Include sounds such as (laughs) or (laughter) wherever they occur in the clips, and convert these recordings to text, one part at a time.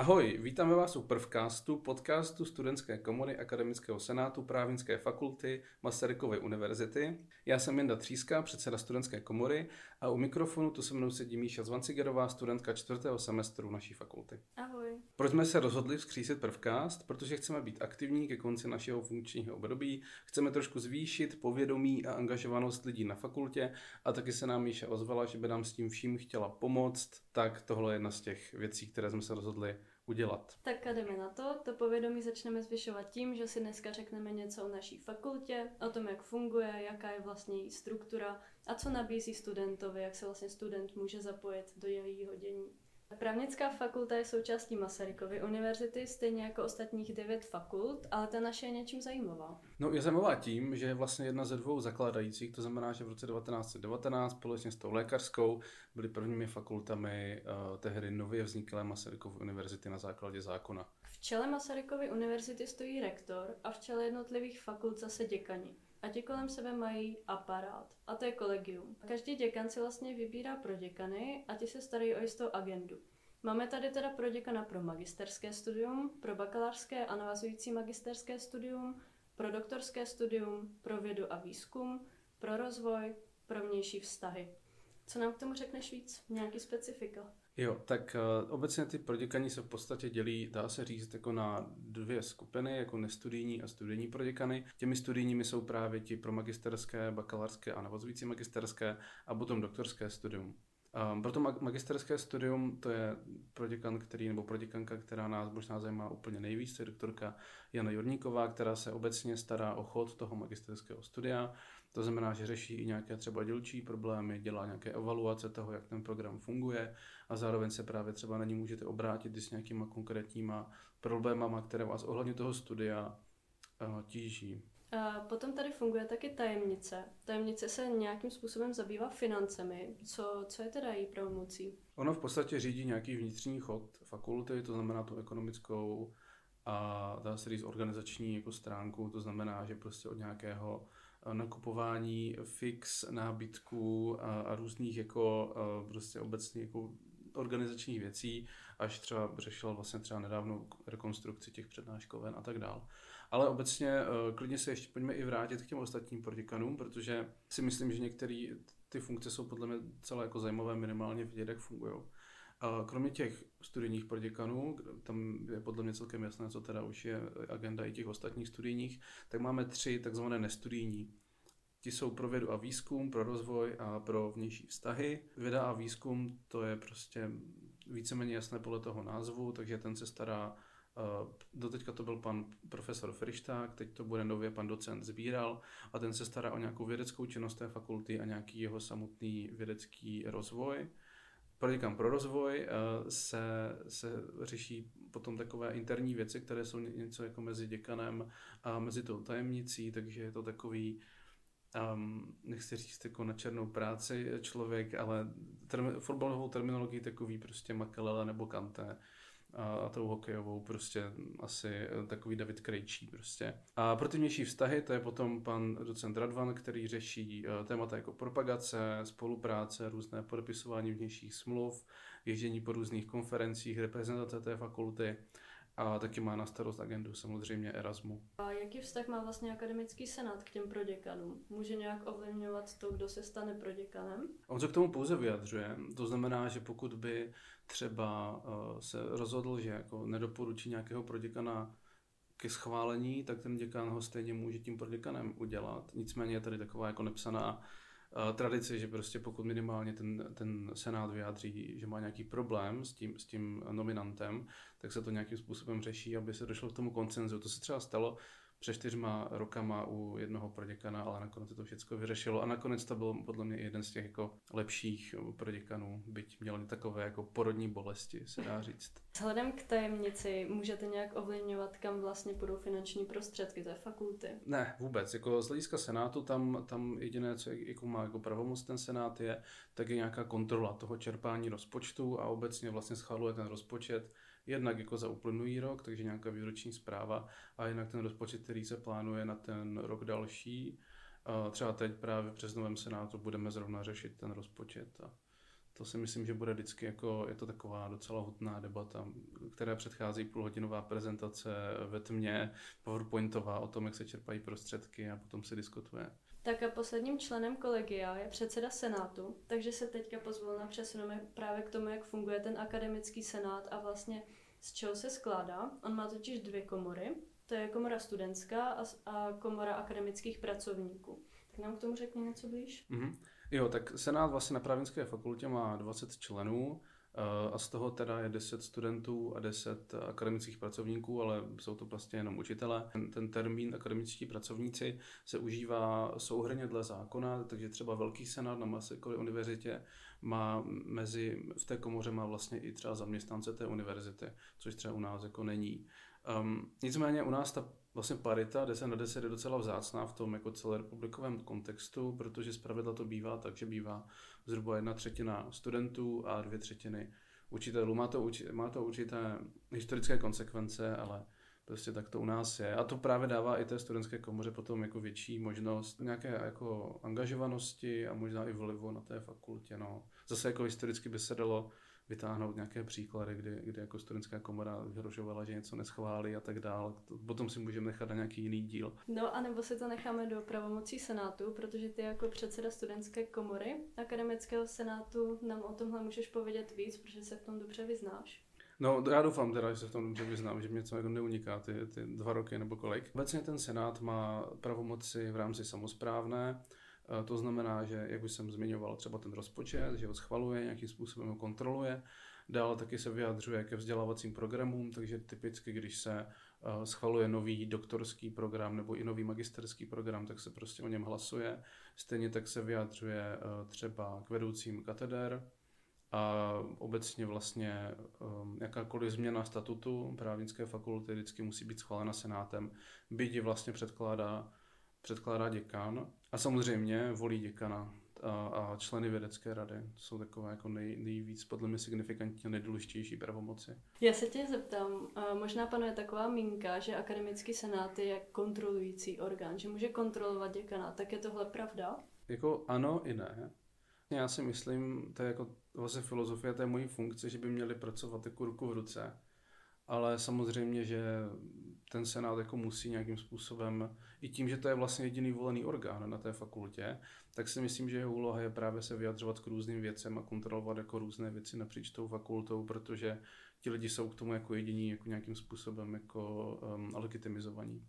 Ahoj, vítáme vás u Prvcastu, podcastu Studentské komory Akademického senátu Právnické fakulty Masarykovy univerzity. Já jsem Jenda Tříska, předseda Studentské komory a u mikrofonu tu se mnou sedí Míša Zvancigerová, studentka čtvrtého semestru naší fakulty. Ahoj. Proč jsme se rozhodli vzkřísit Prvcast? Protože chceme být aktivní ke konci našeho funkčního období, chceme trošku zvýšit povědomí a angažovanost lidí na fakultě a taky se nám Míša ozvala, že by nám s tím vším chtěla pomoct, tak tohle je jedna z těch věcí, které jsme se rozhodli udělat. Tak a jdeme na to. To povědomí začneme zvyšovat tím, že si dneska řekneme něco o naší fakultě, o tom, jak funguje, jaká je vlastně její struktura a co nabízí studentovi, jak se vlastně student může zapojit do jejího dění. Právnická fakulta je součástí Masarykovy univerzity, stejně jako ostatních devět fakult, ale ta naše je něčím zajímavá. No je zajímavá tím, že je vlastně jedna ze dvou zakládajících, to znamená, že v roce 1919 společně s tou lékařskou byly prvními fakultami uh, tehdy nově vzniklé Masarykovy univerzity na základě zákona. V čele Masarykovy univerzity stojí rektor a v čele jednotlivých fakult zase děkani a ti kolem sebe mají aparát, a to je kolegium. Každý děkan si vlastně vybírá pro děkany a ti se starají o jistou agendu. Máme tady teda pro děkana pro magisterské studium, pro bakalářské a navazující magisterské studium, pro doktorské studium, pro vědu a výzkum, pro rozvoj, pro vnější vztahy. Co nám k tomu řekneš víc? Nějaký specifika? Jo, tak uh, obecně ty proděkaní se v podstatě dělí, dá se říct, jako na dvě skupiny, jako nestudijní a studijní proděkany. Těmi studijními jsou právě ti pro magisterské, bakalářské a navazující magisterské a potom doktorské studium. Um, pro to magisterské studium to je proděkan, který, nebo proděkanka, která nás možná zajímá úplně nejvíc, je doktorka Jana Jorníková, která se obecně stará o chod toho magisterského studia. To znamená, že řeší i nějaké třeba dílčí problémy, dělá nějaké evaluace toho, jak ten program funguje a zároveň se právě třeba na ní můžete obrátit s nějakýma konkrétníma problémama, které vás ohledně toho studia uh, tíží. A potom tady funguje taky tajemnice. Tajemnice se nějakým způsobem zabývá financemi. Co, co je teda její pravomocí? Ono v podstatě řídí nějaký vnitřní chod fakulty, to znamená tu ekonomickou a dá se říct organizační jako stránku, to znamená, že prostě od nějakého eh, nakupování fix, nábytků a, a různých jako eh, prostě obecných jako organizačních věcí, až třeba řešila vlastně třeba nedávnou rekonstrukci těch přednáškoven a tak dál. Ale obecně eh, klidně se ještě pojďme i vrátit k těm ostatním protikanům, protože si myslím, že některé ty funkce jsou podle mě celé jako zajímavé, minimálně vidět, jak fungují. Kromě těch studijních proděkanů, tam je podle mě celkem jasné, co teda už je agenda i těch ostatních studijních, tak máme tři takzvané nestudijní. Ti jsou pro vědu a výzkum, pro rozvoj a pro vnější vztahy. Věda a výzkum to je prostě víceméně jasné podle toho názvu, takže ten se stará doteďka to byl pan profesor Frišták, teď to bude nově pan docent Zbíral a ten se stará o nějakou vědeckou činnost té fakulty a nějaký jeho samotný vědecký rozvoj. Proděkám pro rozvoj uh, se, se řeší potom takové interní věci, které jsou něco jako mezi děkanem a mezi tou tajemnicí, takže je to takový um, nechci říct jako na černou práci člověk, ale termi, fotbalovou terminologii takový prostě Makelela nebo Kanté a, a tou hokejovou prostě asi takový David Krejčí prostě. A pro ty vnější vztahy to je potom pan docent Radvan, který řeší uh, témata jako propagace, spolupráce, různé podepisování vnějších smluv, ježdění po různých konferencích, reprezentace té fakulty a taky má na starost agendu samozřejmě Erasmu. A jaký vztah má vlastně akademický senát k těm proděkanům? Může nějak ovlivňovat to, kdo se stane proděkanem? On se k tomu pouze vyjadřuje. To znamená, že pokud by třeba uh, se rozhodl, že jako nedoporučí nějakého proděkana ke schválení, tak ten děkan ho stejně může tím proděkanem udělat. Nicméně je tady taková jako nepsaná tradici, že prostě pokud minimálně ten, ten senát vyjádří, že má nějaký problém s tím, s tím nominantem, tak se to nějakým způsobem řeší, aby se došlo k tomu koncenzu. To se třeba stalo před čtyřma rokama u jednoho proděkana, ale nakonec se to všechno vyřešilo a nakonec to byl podle mě jeden z těch jako lepších proděkanů, byť měl takové jako porodní bolesti, se dá říct. Vzhledem k tajemnici můžete nějak ovlivňovat, kam vlastně půjdou finanční prostředky té fakulty? Ne, vůbec. Jako z hlediska senátu tam, tam jediné, co jako má jako pravomoc ten senát je, tak je nějaká kontrola toho čerpání rozpočtu a obecně vlastně schvaluje ten rozpočet jednak jako za uplynulý rok, takže nějaká výroční zpráva, a jinak ten rozpočet, který se plánuje na ten rok další. Třeba teď právě přes novém senátu budeme zrovna řešit ten rozpočet a to si myslím, že bude vždycky jako, je to taková docela hutná debata, která předchází půlhodinová prezentace ve tmě, PowerPointová o tom, jak se čerpají prostředky a potom se diskutuje. Tak a posledním členem kolegia je předseda senátu, takže se teďka pozvolna přesuneme právě k tomu, jak funguje ten akademický senát a vlastně z čeho se skládá. On má totiž dvě komory, to je komora studentská a, komora akademických pracovníků. Tak nám k tomu řekni něco blíž. Mm-hmm. Jo, tak Senát vlastně na právnické fakultě má 20 členů a z toho teda je 10 studentů a 10 akademických pracovníků, ale jsou to vlastně jenom učitele. Ten, ten termín akademičtí pracovníci se užívá souhrně dle zákona, takže třeba Velký senát na Masakové univerzitě má mezi, v té komoře má vlastně i třeba zaměstnance té univerzity, což třeba u nás jako není. Um, nicméně u nás ta vlastně parita 10 na 10 je docela vzácná v tom jako celorepublikovém kontextu, protože zpravidla to bývá tak, že bývá zhruba jedna třetina studentů a dvě třetiny učitelů. Má to, má to určité historické konsekvence, ale prostě tak to u nás je. A to právě dává i té studentské komoře potom jako větší možnost nějaké jako angažovanosti a možná i vlivu na té fakultě. No. Zase jako historicky by se dalo vytáhnout nějaké příklady, kdy, kdy jako studentská komora vyhrožovala, že něco neschválí a tak dále. Potom si můžeme nechat na nějaký jiný díl. No a nebo si to necháme do pravomocí senátu, protože ty jako předseda studentské komory akademického senátu nám o tomhle můžeš povědět víc, protože se v tom dobře vyznáš. No, já doufám teda, že se v tom dobře vyznám, že mě co jako neuniká ty, ty dva roky nebo kolik. Obecně ten senát má pravomoci v rámci samozprávné, Eh, to znamená, že, jak už jsem zmiňoval, třeba ten rozpočet, že ho schvaluje, nějakým způsobem ho kontroluje. Dále taky se vyjadřuje ke vzdělávacím programům, takže typicky, když se eh, schvaluje nový doktorský program nebo i nový magisterský program, tak se prostě o něm hlasuje. Stejně tak se vyjadřuje eh, třeba k vedoucím kateder, a obecně vlastně jakákoliv změna statutu právnické fakulty vždycky musí být schválena senátem, byť vlastně předkládá předkládá děkan a samozřejmě volí děkana a, a členy vědecké rady. To jsou takové jako nej, nejvíc podle mě signifikantně nejdůležitější pravomoci. Já se tě zeptám, možná panuje taková mínka, že akademický senát je kontrolující orgán, že může kontrolovat děkana, tak je tohle pravda? Jako ano i ne. Já si myslím, to je jako vlastně filozofie té mojí funkce, že by měli pracovat jako ruku v ruce. Ale samozřejmě, že ten senát jako musí nějakým způsobem, i tím, že to je vlastně jediný volený orgán na té fakultě, tak si myslím, že jeho úloha je právě se vyjadřovat k různým věcem a kontrolovat jako různé věci napříč tou fakultou, protože ti lidi jsou k tomu jako jediní jako nějakým způsobem jako um, legitimizovaní.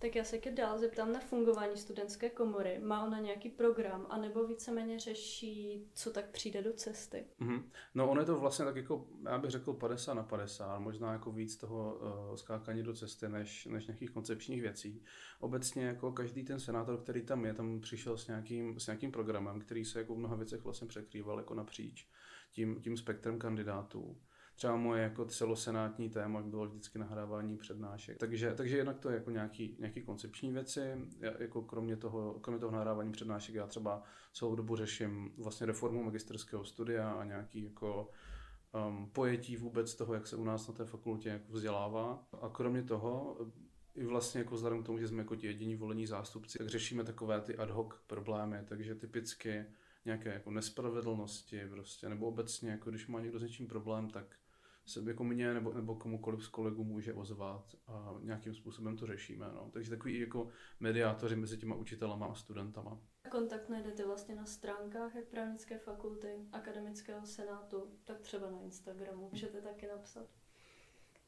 Tak já se tě dál zeptám na fungování studentské komory. Má ona nějaký program, anebo víceméně řeší, co tak přijde do cesty? Mm-hmm. No ono je to vlastně tak jako, já bych řekl 50 na 50, možná jako víc toho uh, skákání do cesty, než, než nějakých koncepčních věcí. Obecně jako každý ten senátor, který tam je, tam přišel s nějakým, s nějakým programem, který se jako v mnoha věcech vlastně překrýval jako napříč tím, tím spektrem kandidátů třeba moje jako celosenátní téma bylo vždycky nahrávání přednášek. Takže, takže jednak to je jako nějaký, nějaký koncepční věci, já, jako kromě toho, kromě toho nahrávání přednášek já třeba celou dobu řeším vlastně reformu magisterského studia a nějaký jako um, pojetí vůbec toho, jak se u nás na té fakultě jako vzdělává. A kromě toho i vlastně jako vzhledem k tomu, že jsme jako ti jediní volení zástupci, tak řešíme takové ty ad hoc problémy, takže typicky nějaké jako nespravedlnosti prostě, nebo obecně, jako když má někdo s něčím problém, tak se jako mě nebo, nebo komukoliv z kolegů může ozvat a nějakým způsobem to řešíme. No. Takže takový jako mediátoři mezi těma učitelama a studentama. Kontakt najdete vlastně na stránkách jak právnické fakulty, akademického senátu, tak třeba na Instagramu můžete taky napsat.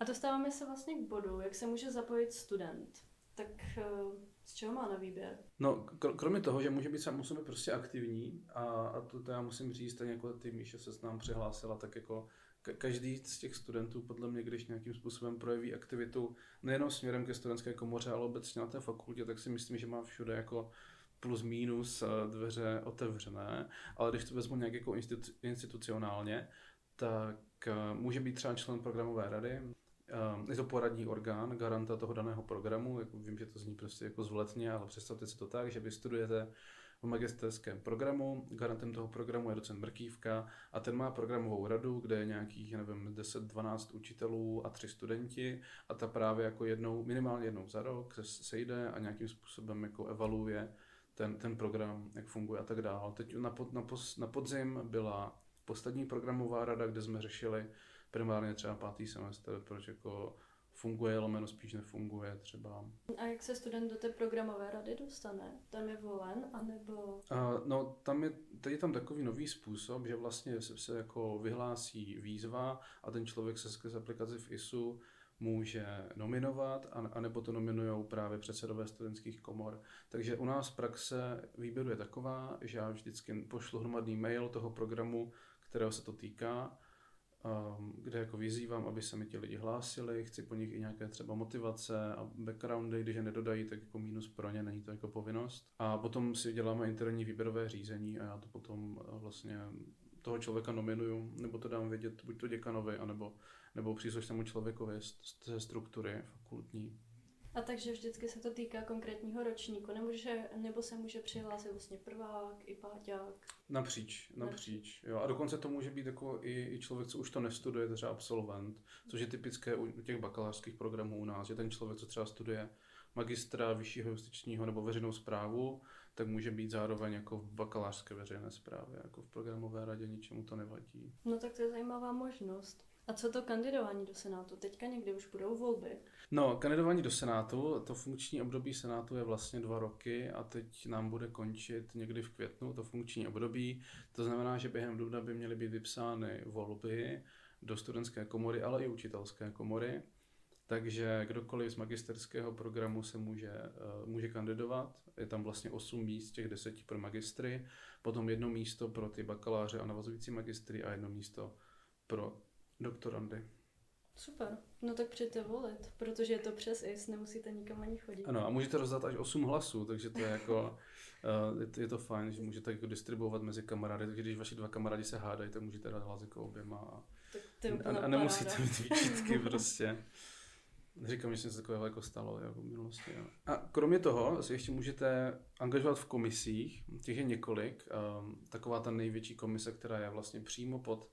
A dostáváme se vlastně k bodu, jak se může zapojit student. Tak eh, z čeho má na výběr? No, kromě toho, že může být sám musíme prostě aktivní a, a to, to já musím říct, tak jako ty Míše se s nám přihlásila, tak jako každý z těch studentů, podle mě, když nějakým způsobem projeví aktivitu nejenom směrem ke studentské komoře, ale obecně na té fakultě, tak si myslím, že má všude jako plus minus eh, dveře otevřené, ale když to vezmu nějak jako institu- institucionálně, tak eh, může být třeba člen programové rady, eh, je to poradní orgán, garanta toho daného programu, jako vím, že to zní prostě jako zvoletně, ale představte si to tak, že vy studujete v magisterském programu. Garantem toho programu je docent Mrkývka a ten má programovou radu, kde je nějakých, nevím, 10-12 učitelů a tři studenti a ta právě jako jednou, minimálně jednou za rok se sejde a nějakým způsobem jako evaluuje ten, ten program, jak funguje a tak dále. Teď na, pod, na, pos, na podzim byla poslední programová rada, kde jsme řešili primárně třeba pátý semestr, proč jako funguje, lomeno spíš nefunguje třeba. A jak se student do té programové rady dostane? Tam je volen, anebo... Uh, no, tam je, teď je tam takový nový způsob, že vlastně se, se jako vyhlásí výzva a ten člověk se skrze aplikaci v ISU může nominovat, anebo to nominují právě předsedové studentských komor. Takže u nás praxe výběru je taková, že já vždycky pošlu hromadný mail toho programu, kterého se to týká, kde jako vyzývám, aby se mi ti lidi hlásili, chci po nich i nějaké třeba motivace a backgroundy, když je nedodají, tak jako mínus pro ně, není to jako povinnost. A potom si děláme interní výběrové řízení a já to potom uh, vlastně toho člověka nominuju, nebo to dám vědět buď to děkanovi, anebo, nebo příslušnému člověkovi z té struktury fakultní. A takže vždycky se to týká konkrétního ročníku, nebo, že, nebo se může přihlásit vlastně prvák i páťák? Napříč, napříč. Jo. A dokonce to může být jako i, i člověk, co už to nestuduje, třeba absolvent, což je typické u těch bakalářských programů u nás, že ten člověk, co třeba studuje magistra vyššího justičního nebo veřejnou zprávu, tak může být zároveň jako v bakalářské veřejné správě, jako v programové radě, ničemu to nevadí. No tak to je zajímavá možnost. A co to kandidování do Senátu? Teďka někdy už budou volby. No, kandidování do Senátu, to funkční období Senátu je vlastně dva roky a teď nám bude končit někdy v květnu to funkční období. To znamená, že během dubna by měly být vypsány volby do studentské komory, ale i učitelské komory. Takže kdokoliv z magisterského programu se může, eh, může kandidovat. Je tam vlastně 8 míst těch 10 pro magistry, potom jedno místo pro ty bakaláře a navazující magistry a jedno místo pro doktorandy. Super, no tak přijďte volit, protože je to přes IS, nemusíte nikam ani chodit. Ano, a můžete rozdat až 8 hlasů, takže to je jako, uh, (laughs) je, to, je to fajn, že můžete jako distribuovat mezi kamarády, takže když vaši dva kamarádi se hádají, tak můžete dát hlas jako oběma a, a, a nemusíte mít výčitky (laughs) prostě. Říkám, že se takového jako stalo jako v minulosti. Jo. A kromě toho si ještě můžete angažovat v komisích, těch je několik. Um, taková ta největší komise, která je vlastně přímo pod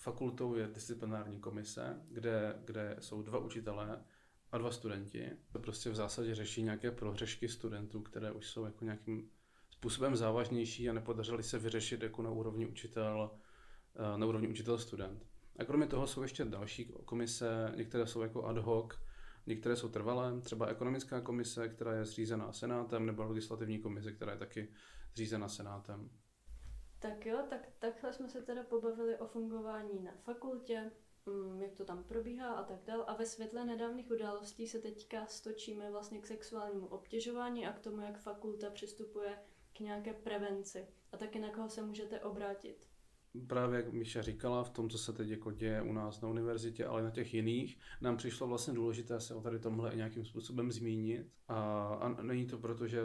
fakultou je disciplinární komise, kde, kde jsou dva učitelé a dva studenti. To prostě v zásadě řeší nějaké prohřešky studentů, které už jsou jako nějakým způsobem závažnější a nepodařily se vyřešit jako na úrovni učitel, eh, na úrovni učitel-student. A kromě toho jsou ještě další komise, některé jsou jako ad hoc, některé jsou trvalé, třeba ekonomická komise, která je zřízená senátem, nebo legislativní komise, která je taky zřízena senátem. Tak jo, tak takhle jsme se teda pobavili o fungování na fakultě, mm, jak to tam probíhá a tak dál. A ve světle nedávných událostí se teďka stočíme vlastně k sexuálnímu obtěžování a k tomu, jak fakulta přistupuje k nějaké prevenci a taky na koho se můžete obrátit právě jak Míša říkala, v tom, co se teď jako děje u nás na univerzitě, ale na těch jiných, nám přišlo vlastně důležité se o tady tomhle nějakým způsobem zmínit. A, a není to proto, že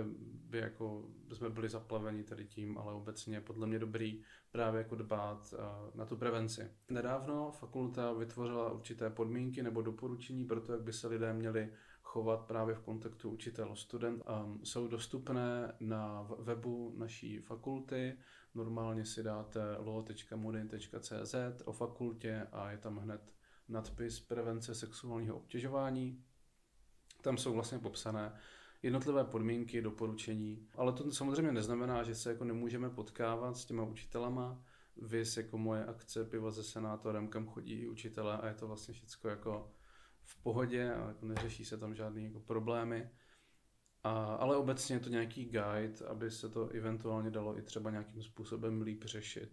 by jako jsme byli zaplaveni tady tím, ale obecně podle mě dobrý právě jako dbát na tu prevenci. Nedávno fakulta vytvořila určité podmínky nebo doporučení pro to, jak by se lidé měli chovat právě v kontaktu učitel-student. Um, jsou dostupné na webu naší fakulty, Normálně si dáte lo.modin.cz o fakultě a je tam hned nadpis prevence sexuálního obtěžování. Tam jsou vlastně popsané jednotlivé podmínky, doporučení, ale to samozřejmě neznamená, že se jako nemůžeme potkávat s těma učitelama. Vys jako moje akce pivo se senátorem, kam chodí učitelé a je to vlastně všechno jako v pohodě a jako neřeší se tam žádný jako problémy. A, ale obecně je to nějaký guide, aby se to eventuálně dalo i třeba nějakým způsobem líp řešit.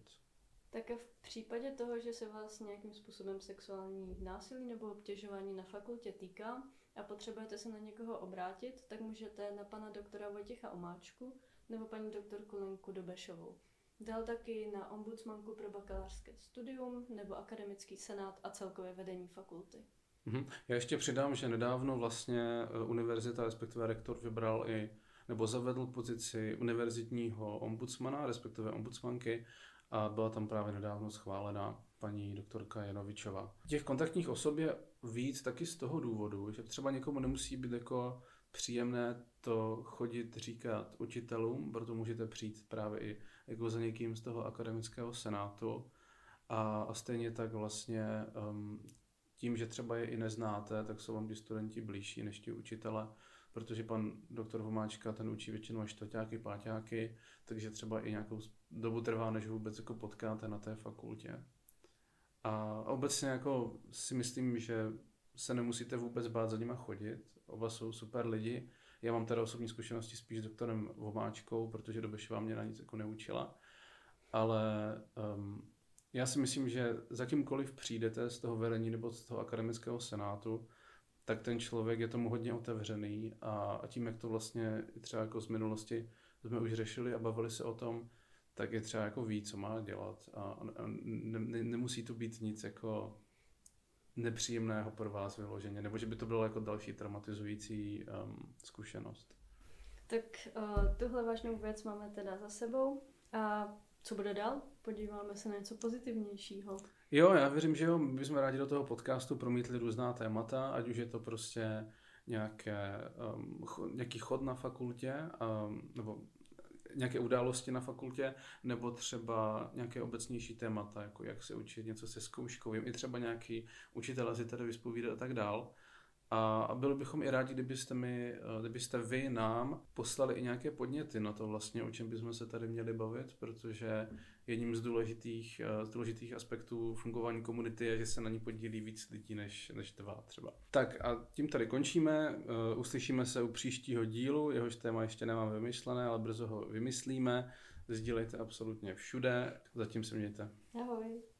Tak a v případě toho, že se vás nějakým způsobem sexuální násilí nebo obtěžování na fakultě týká a potřebujete se na někoho obrátit, tak můžete na pana doktora Vojtěcha Omáčku nebo paní doktorku Lenku Dobešovou. Dal taky na ombudsmanku pro bakalářské studium nebo akademický senát a celkové vedení fakulty. Mhm. Já ještě přidám, že nedávno vlastně eh, univerzita, respektive rektor vybral i nebo zavedl pozici univerzitního ombudsmana, respektive ombudsmanky a byla tam právě nedávno schválena paní doktorka Janovičová. Těch kontaktních osob je víc taky z toho důvodu, že třeba někomu nemusí být jako příjemné to chodit říkat učitelům, proto můžete přijít právě i jako za někým z toho akademického senátu. A, a stejně tak vlastně um, tím, že třeba je i neznáte, tak jsou vám ti studenti blížší než ti učitele. protože pan doktor Vomáčka ten učí většinou až čtvrtáky, páťáky, takže třeba i nějakou dobu trvá, než ho vůbec jako potkáte na té fakultě. A obecně jako si myslím, že se nemusíte vůbec bát za nima chodit. Oba jsou super lidi. Já mám teda osobní zkušenosti spíš s doktorem Vomáčkou, protože Dobešová mě na nic jako neučila. Ale um, já si myslím, že za kýmkoliv přijdete z toho vedení nebo z toho akademického senátu, tak ten člověk je tomu hodně otevřený a, a tím, jak to vlastně třeba jako z minulosti jsme už řešili a bavili se o tom, tak je třeba jako ví, co má dělat a, a ne, ne, nemusí to být nic jako nepříjemného pro vás vyloženě, nebo že by to bylo jako další traumatizující um, zkušenost. Tak uh, tuhle vážnou věc máme teda za sebou a co bude dál? Podíváme se na něco pozitivnějšího. Jo, já věřím, že jo, my bychom rádi do toho podcastu promítli různá témata, ať už je to prostě nějaké, um, nějaký chod na fakultě, um, nebo nějaké události na fakultě, nebo třeba nějaké obecnější témata, jako jak se učit něco se zkouškou, i třeba nějaký učitel si tady vyspovídat a tak dál. A byli bychom i rádi, kdybyste, mi, eh, kdybyste vy nám poslali i nějaké podněty na to vlastně, o čem bychom se tady měli bavit, protože jedním z důležitých, eh, z důležitých aspektů fungování komunity je, že se na ní podílí víc lidí než, než dva třeba. Tak a tím tady končíme, uh, uslyšíme se u příštího dílu, jehož téma ještě nemám vymyšlené, ale brzo ho vymyslíme. Sdílejte absolutně všude, zatím se mějte. Ahoj.